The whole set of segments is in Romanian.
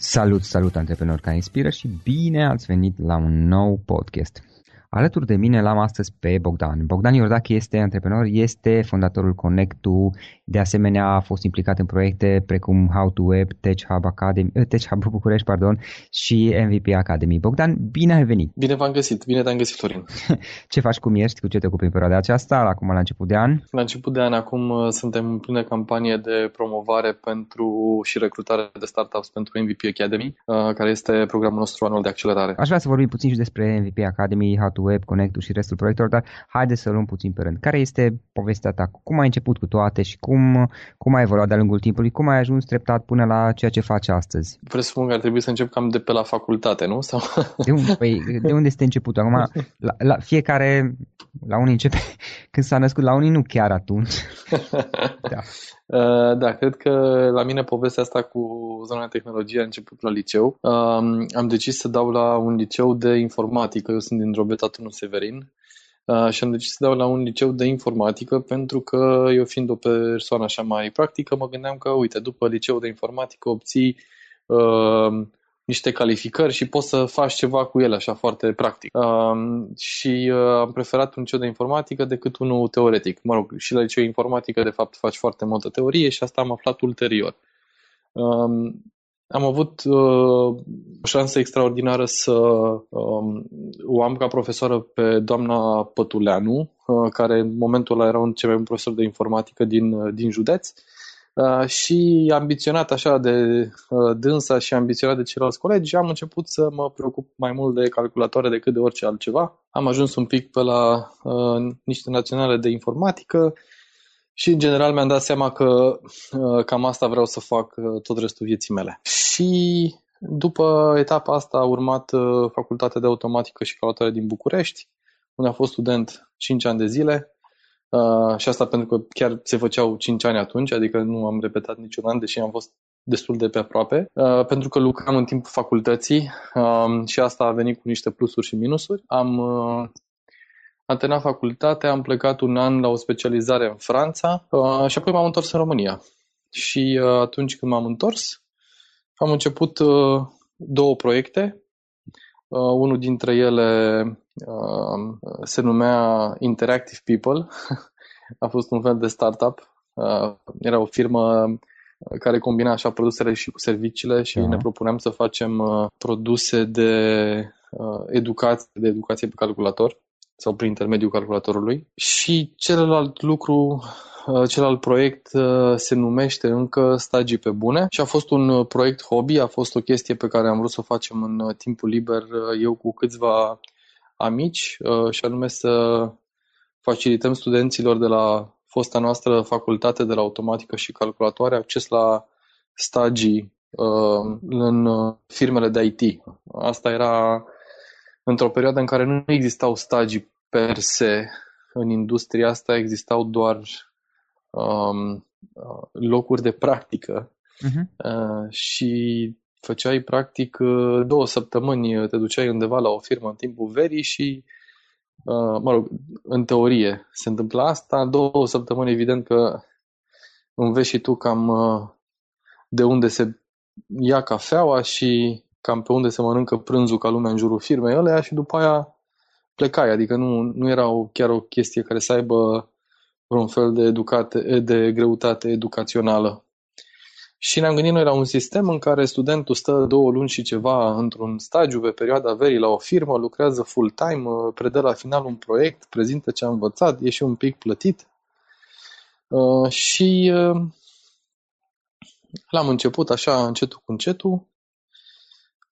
Salut, salut antreprenori care inspiră și bine ați venit la un nou podcast. Alături de mine l-am astăzi pe Bogdan. Bogdan Iordache este antreprenor, este fondatorul Connect2, de asemenea a fost implicat în proiecte precum How to Web, Tech Hub Academy, uh, Tech Hub București, pardon, și MVP Academy. Bogdan, bine ai venit! Bine v-am găsit, bine te-am găsit, Florin. ce faci, cum ești, cu ce te ocupi în perioada aceasta, acum la început de an? La început de an, acum uh, suntem în plină campanie de promovare pentru și recrutare de startups pentru MVP Academy, uh, care este programul nostru anual de accelerare. Aș vrea să vorbim puțin și despre MVP Academy, How to Web, Connect și restul proiectelor, dar haideți să luăm puțin pe rând. Care este povestea ta? Cum ai început cu toate și cum, cum ai evoluat de-a lungul timpului? Cum ai ajuns treptat până la ceea ce faci astăzi? Presupun că ar trebui să încep cam de pe la facultate, nu? Sau... De, unde, păi, de unde este începutul? Acum, la, la fiecare, la unii începe, când s-a născut, la unii nu chiar atunci. da. Uh, da, cred că la mine povestea asta cu zona de tehnologie a început la liceu. Um, am decis să dau la un liceu de informatică. Eu sunt din Drobeta Tunu Severin uh, și am decis să dau la un liceu de informatică pentru că eu fiind o persoană așa mai practică, mă gândeam că, uite, după liceu de informatică obții uh, niște calificări și poți să faci ceva cu ele așa foarte practic. Um, și uh, am preferat un liceu de informatică decât unul teoretic. Mă rog, și la liceu informatică de fapt faci foarte multă teorie și asta am aflat ulterior. Um, am avut uh, o șansă extraordinară să um, o am ca profesoară pe doamna Pătuleanu, uh, care în momentul ăla era un cel mai bun profesor de informatică din, uh, din județ. Uh, și ambiționat așa de uh, dânsa și ambiționat de ceilalți colegi, am început să mă preocup mai mult de calculatoare decât de orice altceva. Am ajuns un pic pe la uh, niște naționale de informatică și în general mi-am dat seama că uh, cam asta vreau să fac uh, tot restul vieții mele. Și după etapa asta a urmat uh, Facultatea de Automatică și Calculatoare din București, unde am fost student 5 ani de zile Uh, și asta pentru că chiar se făceau 5 ani atunci, adică nu am repetat niciun an, deși am fost destul de pe aproape, uh, pentru că lucram în timpul facultății uh, și asta a venit cu niște plusuri și minusuri. Am uh, am terminat facultatea, am plecat un an la o specializare în Franța uh, și apoi m-am întors în România. Și uh, atunci când m-am întors, am început uh, două proiecte. Uh, unul dintre ele Um, se numea Interactive People. A fost un fel de startup. Uh, era o firmă care combina așa produsele și cu serviciile și uh-huh. ne propuneam să facem uh, produse de uh, educație, de educație pe calculator sau prin intermediul calculatorului. Și celălalt lucru, celălalt proiect se numește încă Stagii pe bune și a fost un proiect hobby, a fost o chestie pe care am vrut să o facem în timpul liber eu cu câțiva amici uh, și anume să facilităm studenților de la fosta noastră facultate de la automatică și calculatoare acces la stagii uh, în uh, firmele de IT. Asta era într-o perioadă în care nu existau stagii per se în industria asta, existau doar um, locuri de practică uh-huh. uh, și făceai practic uh, două săptămâni, uh, te duceai undeva la o firmă în timpul verii și, uh, mă rog, în teorie se întâmpla asta, două săptămâni evident că înveți și tu cam de unde se ia cafeaua și cam pe unde se mănâncă prânzul ca lumea în jurul firmei alea și după aia plecai, adică nu, nu era o, chiar o chestie care să aibă vreun fel de, educate, de greutate educațională. Și ne-am gândit noi la un sistem în care studentul stă două luni și ceva într-un stagiu pe perioada verii la o firmă, lucrează full-time, predă la final un proiect, prezintă ce a învățat, e și un pic plătit. Uh, și uh, l-am început așa încetul cu încetul.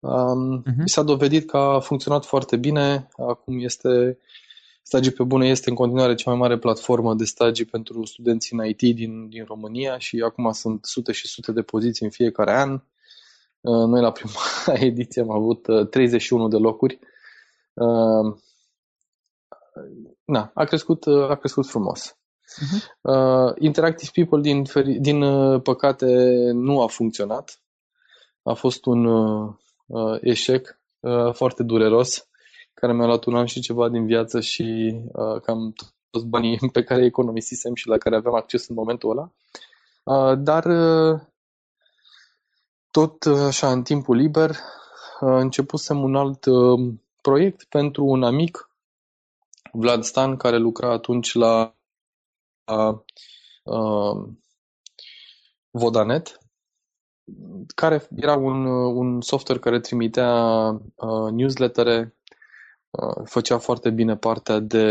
Um, uh-huh. S-a dovedit că a funcționat foarte bine. Acum este Stagii pe bune este în continuare cea mai mare platformă de stagii pentru studenții în IT din, din România și acum sunt sute și sute de poziții în fiecare an. Uh, noi la prima ediție am avut 31 uh, de locuri. Uh, na, a crescut, a crescut frumos. Uh-huh. Interactive People, din, din păcate, nu a funcționat. A fost un eșec foarte dureros care mi-a luat un an și ceva din viață și uh, cam toți banii pe care îi economisisem și la care aveam acces în momentul ăla. Uh, dar uh, tot uh, așa în timpul liber uh, începusem un alt uh, proiect pentru un amic, Vlad Stan, care lucra atunci la uh, Vodanet, care era un, un software care trimitea uh, newslettere Uh, făcea foarte bine partea de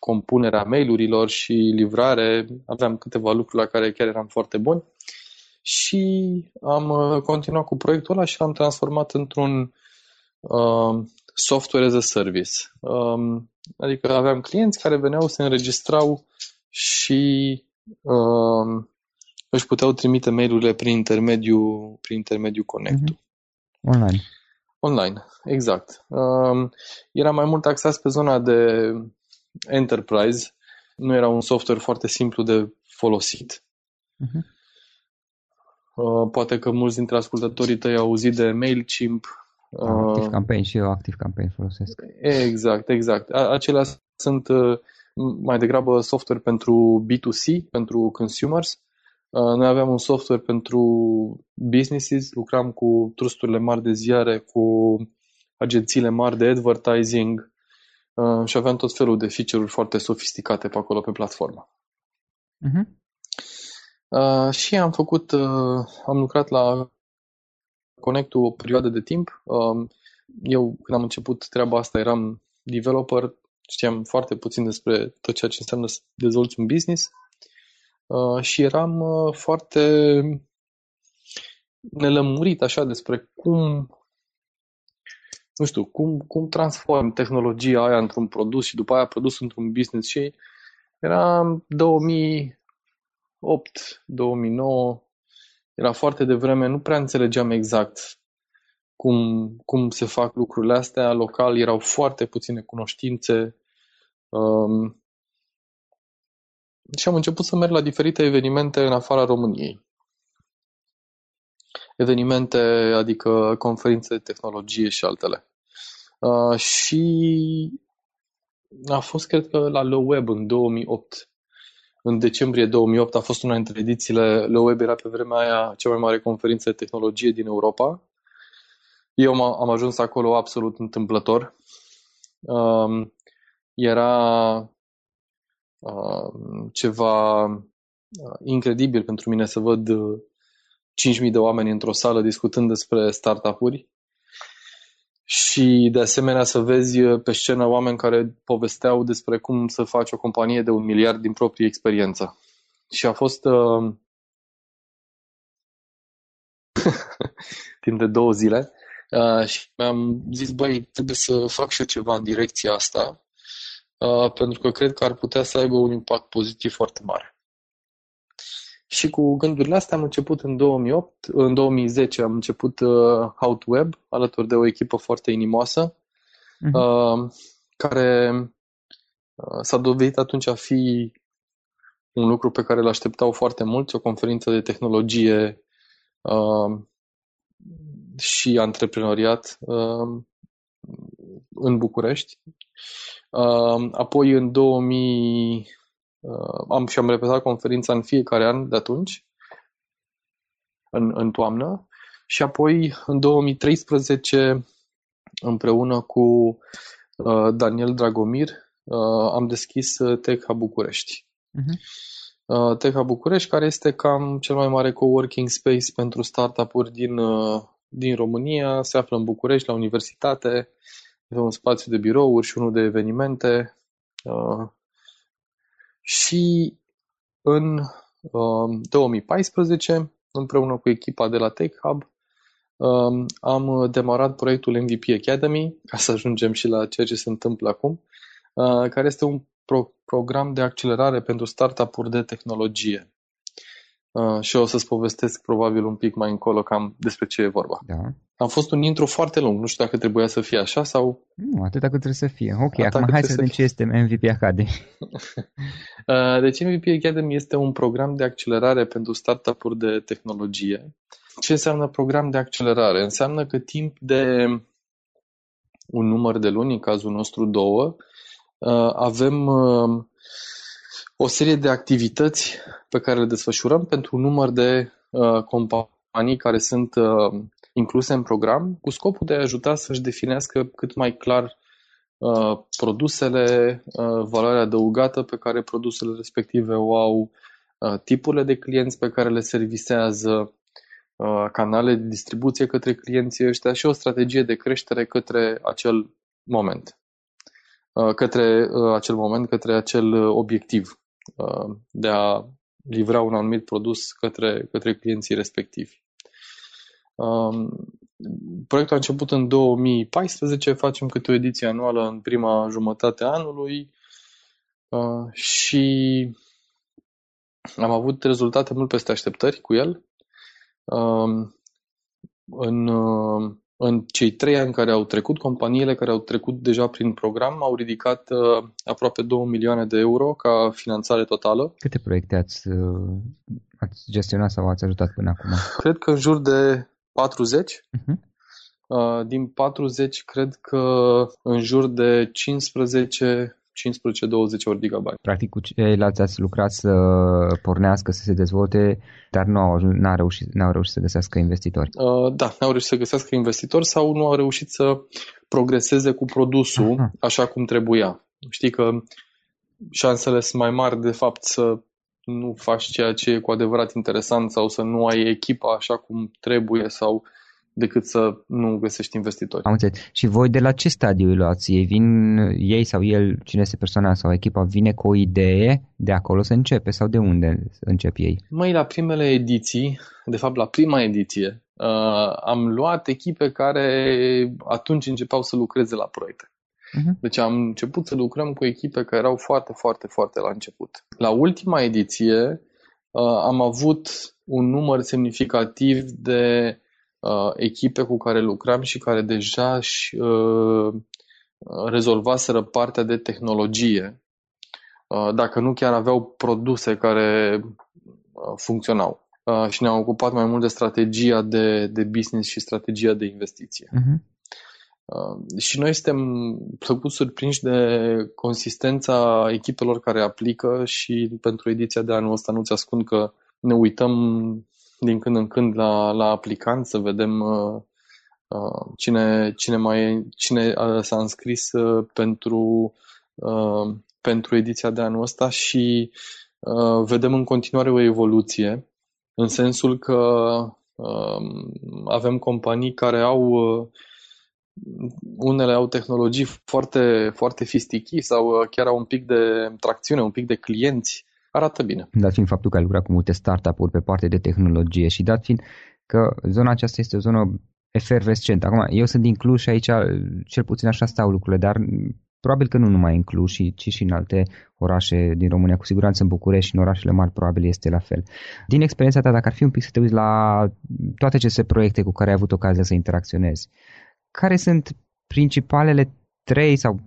compunerea mail-urilor și livrare. Aveam câteva lucruri la care chiar eram foarte buni. Și am uh, continuat cu proiectul ăla și l-am transformat într-un uh, software as a service. Um, adică aveam clienți care veneau, se înregistrau și uh, își puteau trimite mail-urile prin intermediul, prin intermediul Connect-ul. Mm-hmm. Online. Online, exact. Um, era mai mult axat pe zona de enterprise. Nu era un software foarte simplu de folosit. Uh-huh. Poate că mulți dintre ascultătorii tăi au auzit de MailChimp. Active Campaign și eu Active Campaign folosesc. Exact, exact. Acelea sunt uh, mai degrabă software pentru B2C, pentru consumers, Uh, noi aveam un software pentru businesses, lucram cu trusturile mari de ziare, cu agențiile mari de advertising uh, și aveam tot felul de feature-uri foarte sofisticate pe acolo pe platformă. Uh-huh. Și am făcut, am lucrat la Connect o perioadă de timp. Um, eu, când am început treaba asta, eram developer, știam foarte puțin despre tot ceea ce înseamnă să dezvolți un business și eram foarte nelămurit așa despre cum nu știu, cum, cum transform tehnologia aia într-un produs și după aia produs într-un business și era 2008, 2009, era foarte devreme, nu prea înțelegeam exact cum, cum se fac lucrurile astea. Local erau foarte puține cunoștințe. Um, și am început să merg la diferite evenimente în afara României. Evenimente, adică conferințe de tehnologie și altele. Uh, și a fost, cred că, la Low Web în 2008. În decembrie 2008 a fost una dintre edițiile. Low Web era pe vremea aia cea mai mare conferință de tehnologie din Europa. Eu am ajuns acolo absolut întâmplător. Um, era um, ceva uh, incredibil pentru mine să văd 5.000 de oameni într-o sală discutând despre startup-uri și de asemenea să vezi pe scenă oameni care povesteau despre cum să faci o companie de un miliard din proprie experiență. Și a fost uh, timp de două zile uh, și mi-am zis, băi, trebuie să fac și eu ceva în direcția asta uh, pentru că cred că ar putea să aibă un impact pozitiv foarte mare. Și cu gândurile astea am început în 2008, în 2010 am început uh, How to Web, alături de o echipă foarte inimoasă, uh-huh. uh, care uh, s-a dovedit atunci a fi un lucru pe care îl așteptau foarte mulți, o conferință de tehnologie uh, și antreprenoriat uh, în București. Uh, apoi în 2000 Uh, am și am repetat conferința în fiecare an de atunci, în, în toamnă, și apoi în 2013, împreună cu uh, Daniel Dragomir, uh, am deschis uh, Techa București. Uh-huh. Uh, Techa București, care este cam cel mai mare coworking space pentru startup-uri din, uh, din România, se află în București, la universitate, avem un spațiu de birouri și unul de evenimente. Uh, și în 2014, um, împreună cu echipa de la Tech Hub, um, am demarat proiectul MVP Academy, ca să ajungem și la ceea ce se întâmplă acum, uh, care este un pro- program de accelerare pentru startup-uri de tehnologie. Uh, și o să-ți povestesc probabil un pic mai încolo cam despre ce e vorba. Da. Am fost un intro foarte lung, nu știu dacă trebuia să fie așa sau... Nu, atâta cât trebuie să fie. Ok, atâta acum hai să vedem ce este MVP Academy. Uh, deci MVP Academy este un program de accelerare pentru startup-uri de tehnologie. Ce înseamnă program de accelerare? Înseamnă că timp de un număr de luni, în cazul nostru două, uh, avem o serie de activități pe care le desfășurăm pentru un număr de uh, companii care sunt uh, incluse în program, cu scopul de a ajuta să-și definească cât mai clar uh, produsele, uh, valoarea adăugată pe care produsele respective o au, uh, tipurile de clienți pe care le servisează, uh, canale de distribuție către clienții ăștia și o strategie de creștere către acel moment. Uh, către uh, acel moment, către acel obiectiv Uh, de a livra un anumit produs către, către clienții respectivi. Um, proiectul a început în 2014, facem câte o ediție anuală în prima jumătate a anului uh, și am avut rezultate mult peste așteptări cu el. Um, în uh, în cei trei ani care au trecut, companiile care au trecut deja prin program au ridicat uh, aproape 2 milioane de euro ca finanțare totală. Câte proiecte ați, uh, ați gestionat sau ați ajutat până acum? Cred că în jur de 40. Uh-huh. Uh, din 40, cred că în jur de 15 15-20 ori gigabyte. Practic cu ceilalți ați lucrat să pornească, să se dezvolte, dar nu au, n-au, reușit, n-au reușit să găsească investitori. Uh, da, n-au reușit să găsească investitori sau nu au reușit să progreseze cu produsul Aha. așa cum trebuia. Știi că șansele sunt mai mari de fapt să nu faci ceea ce e cu adevărat interesant sau să nu ai echipa așa cum trebuie sau decât să nu găsești investitori. Am înțeles. Și voi de la ce stadiu îi luați? Ei vin, ei sau el, cine este persoana sau echipa, vine cu o idee, de acolo să începe sau de unde încep ei? Mai la primele ediții, de fapt la prima ediție, uh, am luat echipe care atunci începeau să lucreze la proiecte. Uh-huh. Deci am început să lucrăm cu echipe care erau foarte, foarte, foarte la început. La ultima ediție uh, am avut un număr semnificativ de uh, echipe cu care lucram și care deja își uh, rezolvaseră partea de tehnologie, uh, dacă nu chiar aveau produse care uh, funcționau. Uh, și ne-am ocupat mai mult de strategia de, de business și strategia de investiție. Uh-huh. Uh, și noi suntem plăcut surprinși de consistența echipelor care aplică și pentru ediția de anul ăsta nu-ți ascund că ne uităm din când în când la, la aplicant să vedem uh, uh, cine, cine, mai, cine uh, s-a înscris uh, pentru, uh, pentru ediția de anul ăsta și uh, vedem în continuare o evoluție în sensul că uh, avem companii care au uh, unele au tehnologii foarte, foarte fistichi sau uh, chiar au un pic de tracțiune, un pic de clienți, arată bine. Dat fiind faptul că ai lucrat cu multe startup-uri pe partea de tehnologie și dat fiind că zona aceasta este o zonă efervescentă. Acum, eu sunt din Cluj și aici cel puțin așa stau lucrurile, dar probabil că nu numai în Cluj, ci și în alte orașe din România, cu siguranță în București și în orașele mari probabil este la fel. Din experiența ta, dacă ar fi un pic să te uiți la toate aceste proiecte cu care ai avut ocazia să interacționezi, care sunt principalele trei sau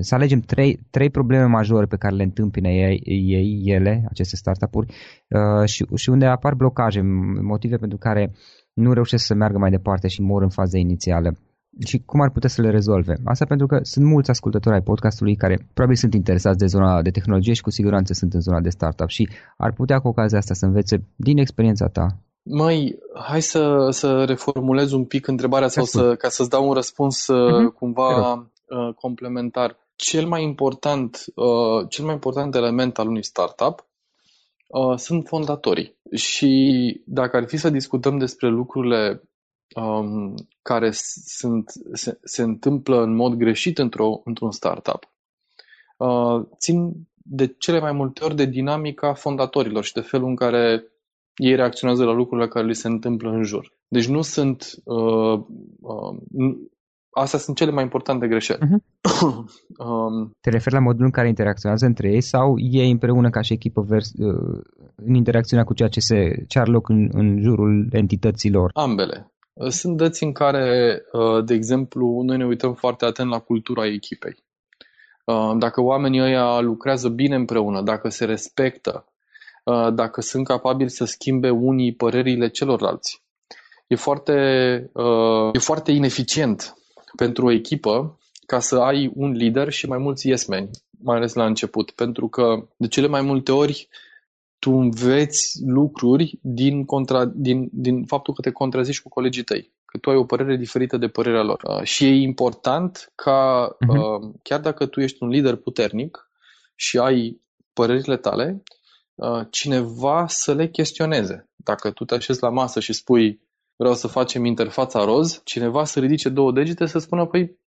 să alegem trei, trei probleme majore pe care le întâmpină ei, ei ele, aceste startup-uri uh, și, și unde apar blocaje, motive pentru care nu reușesc să meargă mai departe și mor în faza inițială și cum ar putea să le rezolve. Asta pentru că sunt mulți ascultători ai podcastului care probabil sunt interesați de zona de tehnologie și cu siguranță sunt în zona de startup și ar putea cu ocazia asta să învețe din experiența ta Măi, hai să, să reformulez un pic întrebarea sau să, ca să-ți dau un răspuns uh-huh. cumva uh, complementar. Cel mai important, uh, cel mai important element al unui startup uh, sunt fondatorii. Și dacă ar fi să discutăm despre lucrurile um, care sunt, se, se întâmplă în mod greșit într-o, într-un startup, uh, țin de cele mai multe ori de dinamica fondatorilor și de felul în care ei reacționează la lucrurile care li se întâmplă în jur. Deci nu sunt. Uh, uh, astea sunt cele mai importante greșeli. Uh-huh. um, Te referi la modul în care interacționează între ei sau ei împreună ca și echipă vers, uh, în interacțiunea cu ceea ce, se, ce ar loc în, în jurul entităților? Ambele. Sunt dăți în care, uh, de exemplu, noi ne uităm foarte atent la cultura echipei. Uh, dacă oamenii ăia lucrează bine împreună, dacă se respectă, Uh, dacă sunt capabili să schimbe unii părerile celorlalți. E foarte, uh, e foarte ineficient pentru o echipă ca să ai un lider și mai mulți yes mai ales la început, pentru că de cele mai multe ori tu înveți lucruri din, contra, din, din faptul că te contrazici cu colegii tăi, că tu ai o părere diferită de părerea lor. Uh, și e important ca, uh-huh. chiar dacă tu ești un lider puternic și ai părerile tale, Uh, cineva să le chestioneze. Dacă tu te așezi la masă și spui vreau să facem interfața roz, cineva să ridice două degete să spună păi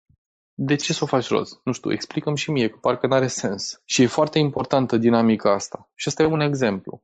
de ce să o faci roz? Nu știu, explicăm și mie, că parcă n-are sens. Și e foarte importantă dinamica asta. Și ăsta e un exemplu.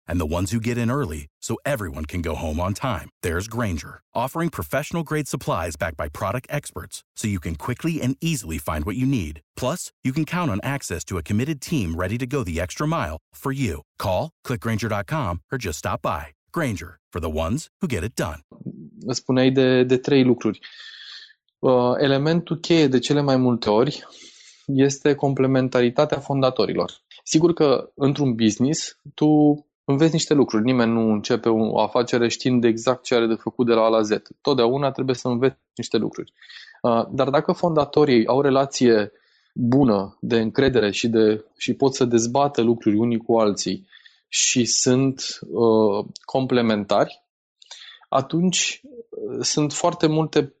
and the ones who get in early so everyone can go home on time, there's Granger, offering professional grade supplies backed by product experts so you can quickly and easily find what you need. Plus, you can count on access to a committed team ready to go the extra mile for you. Call, clickgranger.com, or just stop by. Granger, for the ones who get it done. Spuneai de, de trei lucruri. Uh, elementul cheie de cele mai multe ori este complementaritatea fondatorilor. Sigur că într-un business tu înveți niște lucruri. Nimeni nu începe o afacere știind exact ce are de făcut de la A la Z. Totdeauna trebuie să înveți niște lucruri. Uh, dar dacă fondatorii au relație bună de încredere și, de, și pot să dezbată lucruri unii cu alții și sunt uh, complementari, atunci uh, sunt foarte multe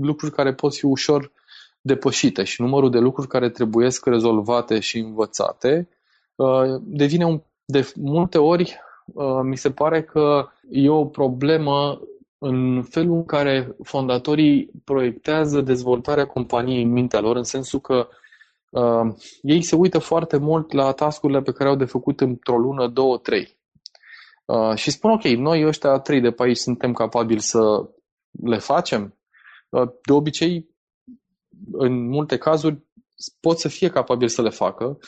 lucruri care pot fi ușor depășite și numărul de lucruri care trebuie rezolvate și învățate uh, devine un, de multe ori uh, mi se pare că e o problemă în felul în care fondatorii proiectează dezvoltarea companiei în mintea lor, în sensul că uh, ei se uită foarte mult la tascurile pe care au de făcut într-o lună, două, trei. Uh, și spun, ok, noi ăștia trei de pe aici suntem capabili să le facem. Uh, de obicei, în multe cazuri, pot să fie capabili să le facă,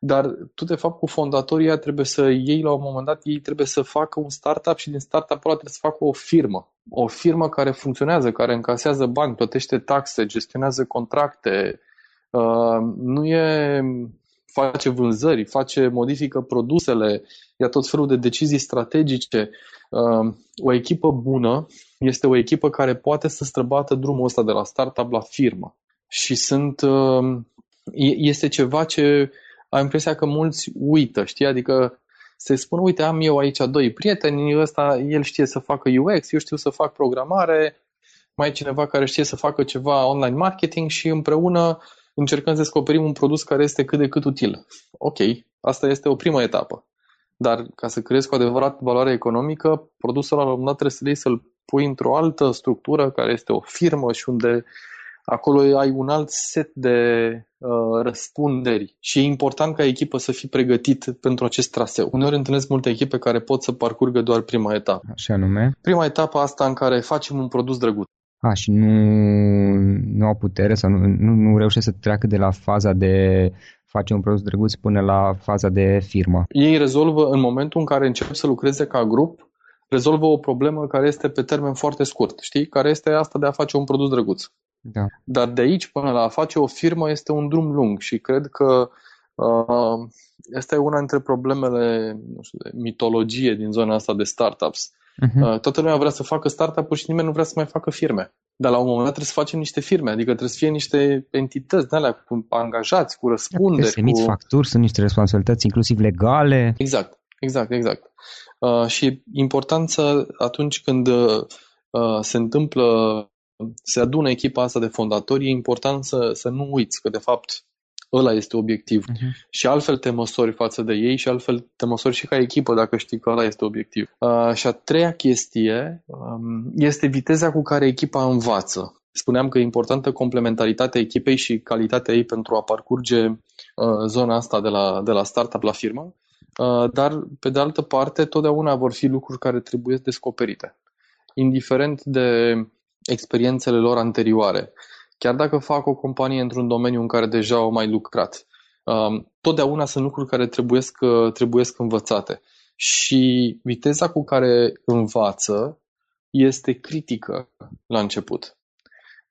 dar tu, de fapt, cu fondatorii trebuie să iei la un moment dat, ei trebuie să facă un startup și din startup ăla trebuie să facă o firmă. O firmă care funcționează, care încasează bani, plătește taxe, gestionează contracte, uh, nu e face vânzări, face, modifică produsele, ia tot felul de decizii strategice. Uh, o echipă bună este o echipă care poate să străbată drumul ăsta de la startup la firmă. Și sunt, uh, este ceva ce am impresia că mulți uită, știi? Adică se spun, uite, am eu aici doi prieteni, ăsta, el știe să facă UX, eu știu să fac programare, mai e cineva care știe să facă ceva online marketing și împreună încercăm să descoperim un produs care este cât de cât util. Ok, asta este o primă etapă. Dar ca să creezi cu adevărat valoare economică, produsul la un moment dat trebuie să-l iei să-l pui într-o altă structură care este o firmă și unde acolo ai un alt set de uh, răspunderi și e important ca echipă să fii pregătit pentru acest traseu. Uneori întâlnesc multe echipe care pot să parcurgă doar prima etapă. Și anume? Prima etapă asta în care facem un produs drăguț. A, și nu, nu au putere sau nu, nu, nu reușesc să treacă de la faza de face un produs drăguț până la faza de firmă. Ei rezolvă în momentul în care încep să lucreze ca grup, rezolvă o problemă care este pe termen foarte scurt, știi? Care este asta de a face un produs drăguț. Da. Dar de aici până la a face o firmă este un drum lung și cred că uh, asta e una dintre problemele nu știu, de mitologie din zona asta de startups. Uh-huh. Uh, toată lumea vrea să facă startup-uri și nimeni nu vrea să mai facă firme. Dar la un moment dat trebuie să facem niște firme, adică trebuie să fie niște entități de alea cu angajați, cu răspunderi. Da, cu... facturi, sunt niște responsabilități inclusiv legale. Exact, exact, exact. Uh, și importanță atunci când uh, se întâmplă, se adună echipa asta de fondatori, e important să, să nu uiți că de fapt ăla este obiectiv. Uh-huh. Și altfel te măsori față de ei și altfel te măsori și ca echipă dacă știi că ăla este obiectiv. Uh, și a treia chestie um, este viteza cu care echipa învață. Spuneam că e importantă complementaritatea echipei și calitatea ei pentru a parcurge uh, zona asta de la, de la startup la firmă, uh, dar pe de altă parte totdeauna vor fi lucruri care trebuie descoperite, indiferent de experiențele lor anterioare chiar dacă fac o companie într-un domeniu în care deja au mai lucrat. Um, totdeauna sunt lucruri care trebuiesc, trebuiesc învățate. Și viteza cu care învață este critică la început.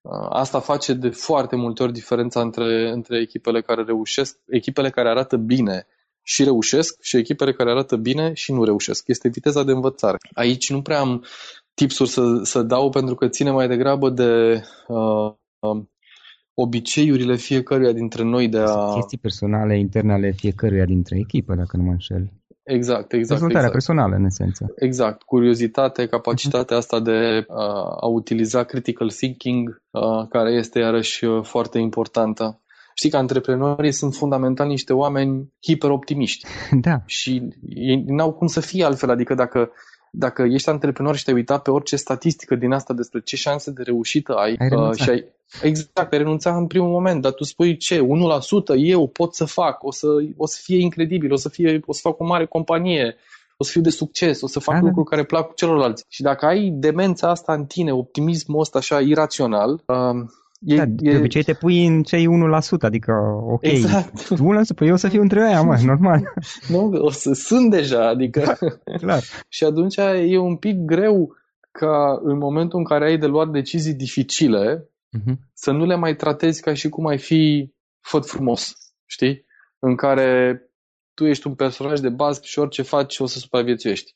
Uh, asta face de foarte multe ori diferența între, între echipele care reușesc, echipele care arată bine și reușesc și echipele care arată bine și nu reușesc. Este viteza de învățare. Aici nu prea am tipsuri să, să dau pentru că ține mai degrabă de uh, Um, obiceiurile fiecăruia dintre noi de a... Chestii personale interne ale fiecăruia dintre echipă, dacă nu mă înșel. Exact, exact. Dezvoltarea exact. personală, în esență. Exact. Curiozitatea, capacitatea asta de uh, a utiliza critical thinking, uh, care este iarăși uh, foarte importantă. Știi că antreprenorii sunt fundamental niște oameni hiperoptimiști. Da. Și ei n-au cum să fie altfel. Adică dacă dacă ești antreprenor și te-ai uitat pe orice statistică din asta despre ce șanse de reușită ai, ai uh, și ai, exact, ai renunțat în primul moment, dar tu spui ce, 1% eu pot să fac, o să, o să fie incredibil, o să, fie, o să fac o mare companie, o să fiu de succes, o să fac da, da. lucruri care plac celorlalți. Și dacă ai demența asta în tine, optimismul ăsta așa irațional, uh, E, da, de e... obicei te pui în cei 1%, adică ok, exact. 1%, păi eu să fiu între aia, mă, normal. nu, o să sunt deja, adică... Da, clar. și atunci e un pic greu ca în momentul în care ai de luat decizii dificile, uh-huh. să nu le mai tratezi ca și cum ai fi făt frumos, știi? În care tu ești un personaj de bază și orice faci o să supraviețuiești.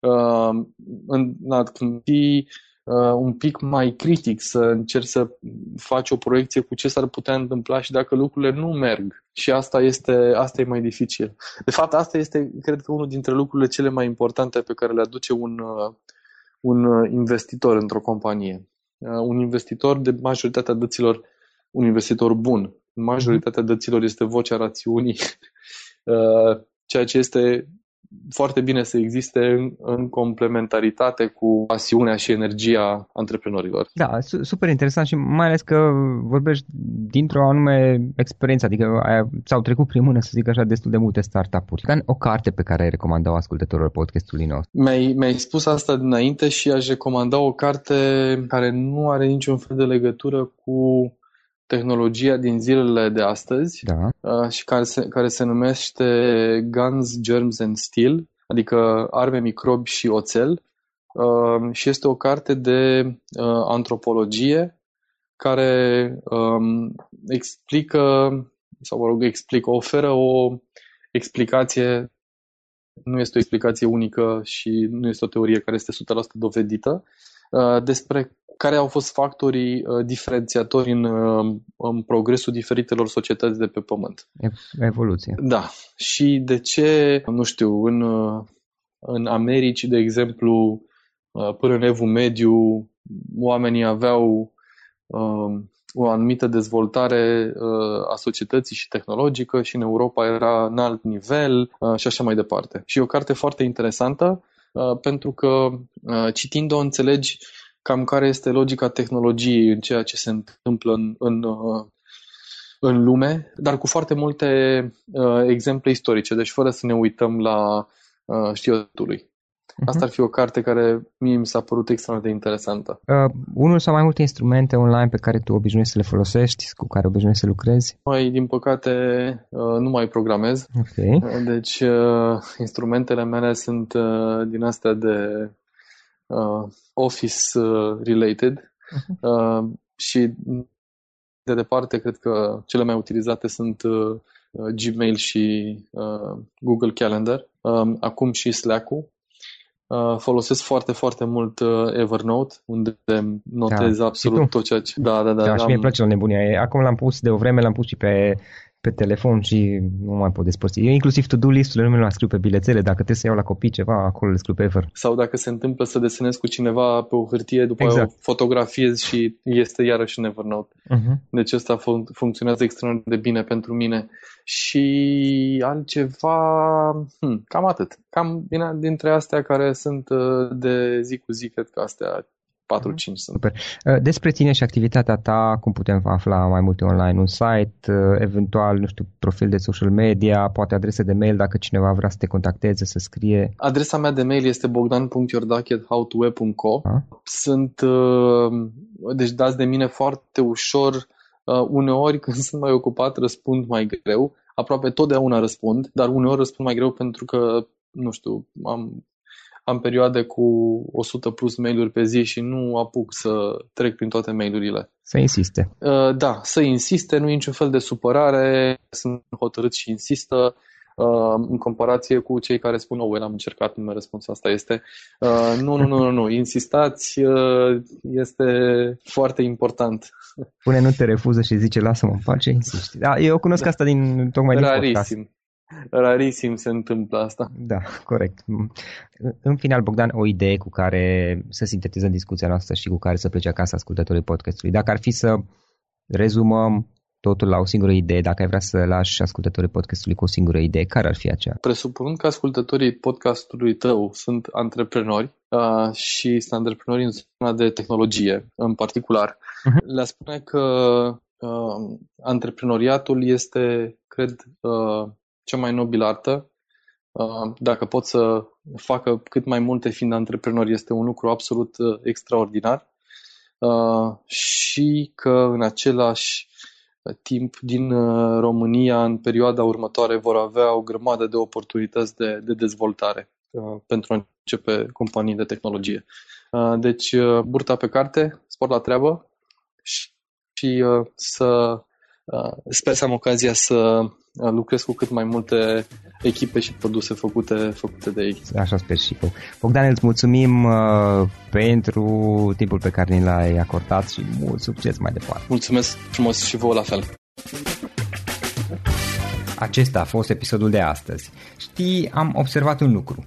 Uh, în, na, când fii uh, un pic mai critic, să încerci să faci o proiecție cu ce s-ar putea întâmpla și dacă lucrurile nu merg. Și asta este, asta e mai dificil. De fapt, asta este, cred că, unul dintre lucrurile cele mai importante pe care le aduce un, uh, un investitor într-o companie. Uh, un investitor, de majoritatea dăților, un investitor bun. Majoritatea dăților este vocea rațiunii, uh, ceea ce este foarte bine să existe în, în complementaritate cu pasiunea și energia antreprenorilor. Da, super interesant și mai ales că vorbești dintr-o anume experiență, adică ți-au trecut prin mână, să zic așa, destul de multe startup-uri. Ca o carte pe care ai recomandat ascultătorilor podcastului nostru. Mi-ai, mi-ai spus asta dinainte și aș recomanda o carte care nu are niciun fel de legătură cu tehnologia din zilele de astăzi da. uh, și care se, care se numește Guns, Germs and Steel, adică arme, microbi și oțel. Uh, și este o carte de uh, antropologie care um, explică, sau mă rog, explică, oferă o explicație, nu este o explicație unică și nu este o teorie care este 100% dovedită, uh, despre care au fost factorii uh, diferențiatori în, uh, în progresul diferitelor societăți de pe Pământ. Evoluție. Da. Și de ce, nu știu, în, uh, în Americi, de exemplu, până în Evul Mediu, oamenii aveau o anumită dezvoltare a societății și tehnologică și în Europa era în alt nivel și așa mai departe. Și e o carte foarte interesantă pentru că citind-o înțelegi cam care este logica tehnologiei în ceea ce se întâmplă în, în, uh, în lume, dar cu foarte multe uh, exemple istorice, deci fără să ne uităm la uh, știutului. Mhm. Asta ar fi o carte care mie mi s-a părut extrem de interesantă. Uh, unul sau mai multe instrumente online pe care tu obișnuiești să le folosești, cu care obișnuiești să lucrezi? Mai, din păcate, uh, nu mai programez. Okay. Uh, deci, uh, instrumentele mele sunt uh, din astea de uh, office uh, related uh-huh. uh, și de departe cred că cele mai utilizate sunt uh, Gmail și uh, Google Calendar, um, acum și Slack-ul. Uh, folosesc foarte, foarte mult uh, Evernote, unde notez da. absolut tot ceea ce... Da, da, da. Da, și mie place la nebunia. Acum l-am pus de o vreme, l-am pus și pe pe telefon și nu mai pot despărți. Eu inclusiv to-do list-urile nu mi le scriu pe bilețele, dacă trebuie să iau la copii ceva, acolo le scriu pe Ever. Sau dacă se întâmplă să desenez cu cineva pe o hârtie, după exact. o fotografiez și este iarăși în Evernote. Uh-huh. Deci ăsta fun- funcționează extrem de bine pentru mine. Și altceva, hmm, cam atât. Cam din, dintre astea care sunt uh, de zi cu zi, cred că astea 4-5 mhm. sunt. Super. Uh, despre tine și activitatea ta, cum putem afla mai multe online? Un site, uh, eventual, nu știu, profil de social media, poate adrese de mail dacă cineva vrea să te contacteze, să scrie? Adresa mea de mail este bogdan.iordache.howtoweb.co Sunt, uh, deci dați de mine foarte ușor, uneori când sunt mai ocupat răspund mai greu, aproape totdeauna răspund, dar uneori răspund mai greu pentru că nu știu, am am perioade cu 100 plus mail-uri pe zi și nu apuc să trec prin toate mail-urile. Să insiste. Uh, da, să insiste, nu e niciun fel de supărare, sunt hotărât și insistă. Uh, în comparație cu cei care spun, oh, am încercat, nu mi-a răspuns, asta este. Uh, nu, nu, nu, nu, nu, insistați, este foarte important. Pune nu te refuză și zice, lasă-mă în pace, insisti. Da, eu cunosc da. asta din tocmai din Rarisim. podcast. Rarisim se întâmplă asta. Da, corect. În final, Bogdan, o idee cu care să sintetizăm discuția noastră și cu care să plece acasă ascultătorii podcastului. Dacă ar fi să rezumăm totul la o singură idee, dacă ai vrea să lași ascultătorii podcastului cu o singură idee, care ar fi aceea? Presupunând că ascultătorii podcastului tău sunt antreprenori uh, și sunt antreprenori în zona de tehnologie în particular, uh-huh. le spune că uh, antreprenoriatul este, cred, uh, cea mai nobilă artă. Uh, dacă pot să facă cât mai multe fiind antreprenori, este un lucru absolut uh, extraordinar uh, și că în același timp din România în perioada următoare vor avea o grămadă de oportunități de, de dezvoltare pentru a începe companii de tehnologie. Deci, burta pe carte, spor la treabă și, și să sper să am ocazia să lucrez cu cât mai multe echipe și produse făcute, făcute de ei. Așa sper și eu. Bogdan, îți mulțumim uh, pentru timpul pe care ni l-ai acordat și mult succes mai departe. Mulțumesc frumos și vouă la fel. Acesta a fost episodul de astăzi. Știi, am observat un lucru.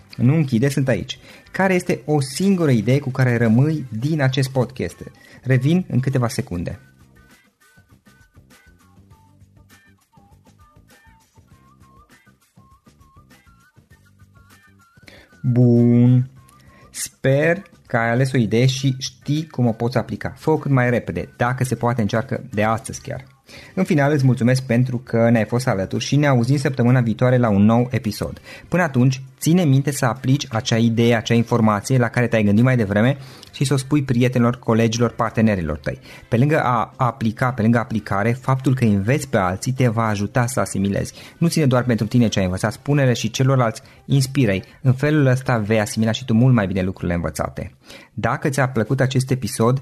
nu închide, sunt aici. Care este o singură idee cu care rămâi din acest podcast? Revin în câteva secunde. Bun. Sper că ai ales o idee și știi cum o poți aplica. Fă-o cât mai repede, dacă se poate încearcă de astăzi chiar. În final îți mulțumesc pentru că ne-ai fost alături și ne auzim săptămâna viitoare la un nou episod. Până atunci, ține minte să aplici acea idee, acea informație la care te-ai gândit mai devreme și să o spui prietenilor, colegilor, partenerilor tăi. Pe lângă a aplica, pe lângă aplicare, faptul că înveți pe alții te va ajuta să asimilezi. Nu ține doar pentru tine ce ai învățat, spune-le și celorlalți, inspiră-i. În felul ăsta vei asimila și tu mult mai bine lucrurile învățate. Dacă ți-a plăcut acest episod,